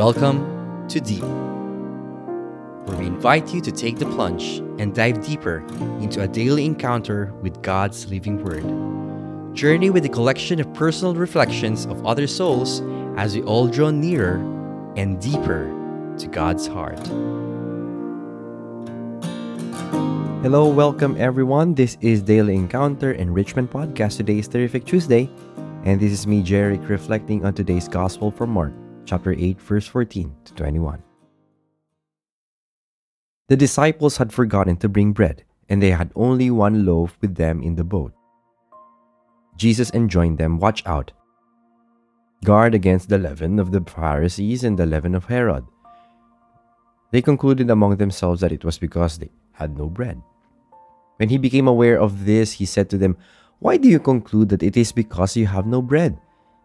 Welcome to Deep, where we invite you to take the plunge and dive deeper into a daily encounter with God's living Word. Journey with a collection of personal reflections of other souls as we all draw nearer and deeper to God's heart. Hello, welcome everyone. This is Daily Encounter Enrichment Podcast. Today is Terrific Tuesday, and this is me, Jeric, reflecting on today's Gospel from Mark chapter 8, verse 14 to 21. The disciples had forgotten to bring bread, and they had only one loaf with them in the boat. Jesus enjoined them, Watch out. Guard against the leaven of the Pharisees and the leaven of Herod. They concluded among themselves that it was because they had no bread. When he became aware of this, he said to them, Why do you conclude that it is because you have no bread?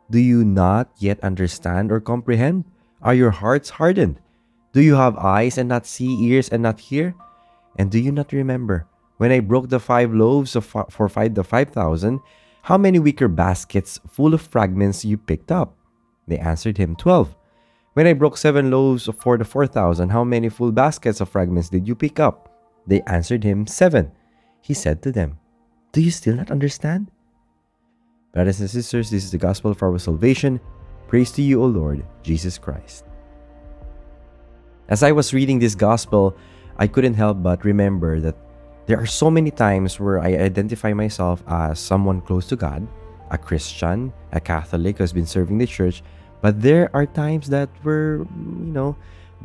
Do you not yet understand or comprehend? Are your hearts hardened? Do you have eyes and not see, ears and not hear? And do you not remember when I broke the five loaves of for five the five thousand? How many wicker baskets full of fragments you picked up? They answered him, Twelve. When I broke seven loaves for the four thousand, how many full baskets of fragments did you pick up? They answered him, Seven. He said to them, Do you still not understand? Brothers and sisters, this is the gospel of our salvation. Praise to you, O Lord Jesus Christ. As I was reading this gospel, I couldn't help but remember that there are so many times where I identify myself as someone close to God, a Christian, a Catholic who's been serving the church, but there are times that were, you know,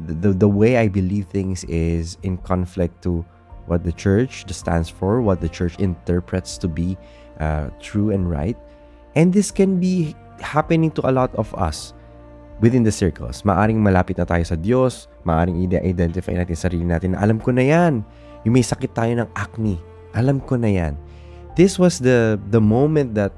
the, the way I believe things is in conflict to what the church stands for, what the church interprets to be uh, true and right. And this can be happening to a lot of us within the circles. Maaring malapit na tayo sa Diyos, maaring i-identify natin sarili natin na alam ko na yan. Yung may sakit tayo ng acne, alam ko na yan. This was the the moment that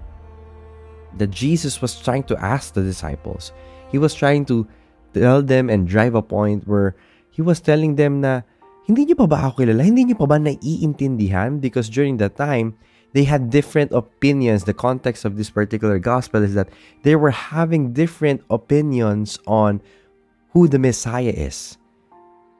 that Jesus was trying to ask the disciples. He was trying to tell them and drive a point where he was telling them na hindi niyo pa ba ako kilala? Hindi niyo pa ba naiintindihan? Because during that time, they had different opinions. The context of this particular gospel is that they were having different opinions on who the Messiah is.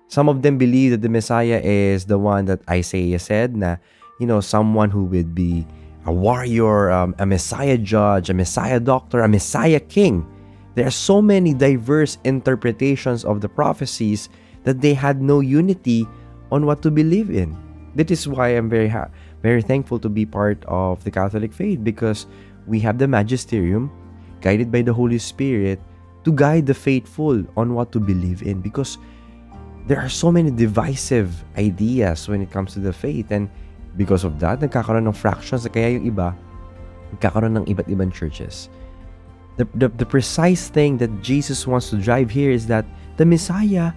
Some of them believe that the Messiah is the one that Isaiah said, na, you know, someone who would be a warrior, um, a Messiah judge, a Messiah doctor, a Messiah king. There are so many diverse interpretations of the prophecies that they had no unity on what to believe in. That is why I'm very happy very thankful to be part of the Catholic faith because we have the magisterium guided by the Holy Spirit to guide the faithful on what to believe in because there are so many divisive ideas when it comes to the faith and because of that nagkakaroon ng fractions kaya yung iba nagkakaroon ng iba't ibang churches. The, the, the precise thing that Jesus wants to drive here is that the Messiah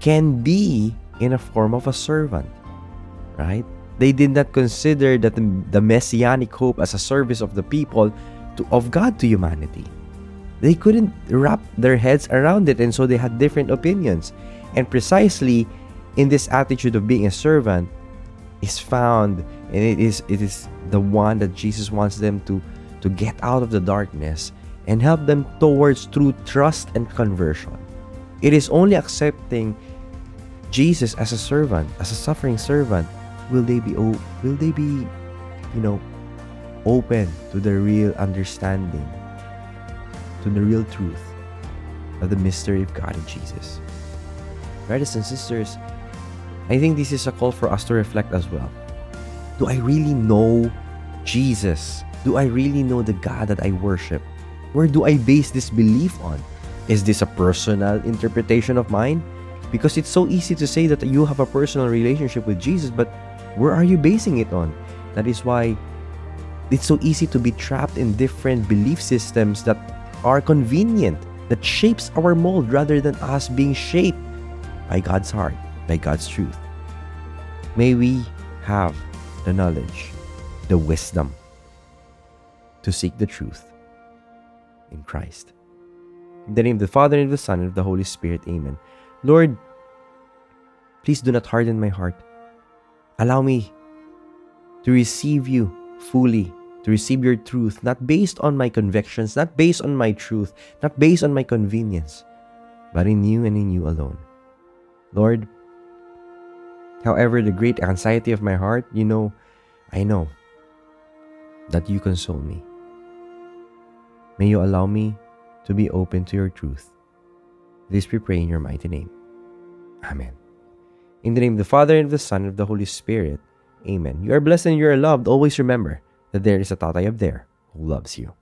can be in a form of a servant right they did not consider that the, messianic hope as a service of the people to, of God to humanity. They couldn't wrap their heads around it, and so they had different opinions. And precisely in this attitude of being a servant is found, and it is it is the one that Jesus wants them to to get out of the darkness and help them towards true trust and conversion. It is only accepting Jesus as a servant, as a suffering servant, will they be will they be you know open to the real understanding to the real truth of the mystery of God in Jesus? Brothers and sisters I think this is a call for us to reflect as well. Do I really know Jesus? Do I really know the God that I worship? Where do I base this belief on? Is this a personal interpretation of mine? Because it's so easy to say that you have a personal relationship with Jesus but where are you basing it on? That is why it's so easy to be trapped in different belief systems that are convenient, that shapes our mold rather than us being shaped by God's heart, by God's truth. May we have the knowledge, the wisdom to seek the truth in Christ. In the name of the Father, and of the Son, and of the Holy Spirit, amen. Lord, please do not harden my heart Allow me to receive you fully, to receive your truth, not based on my convictions, not based on my truth, not based on my convenience, but in you and in you alone. Lord, however, the great anxiety of my heart, you know, I know that you console me. May you allow me to be open to your truth. This we pray in your mighty name. Amen. In the name of the Father, and of the Son, and of the Holy Spirit. Amen. You are blessed and you are loved. Always remember that there is a tatay up there who loves you.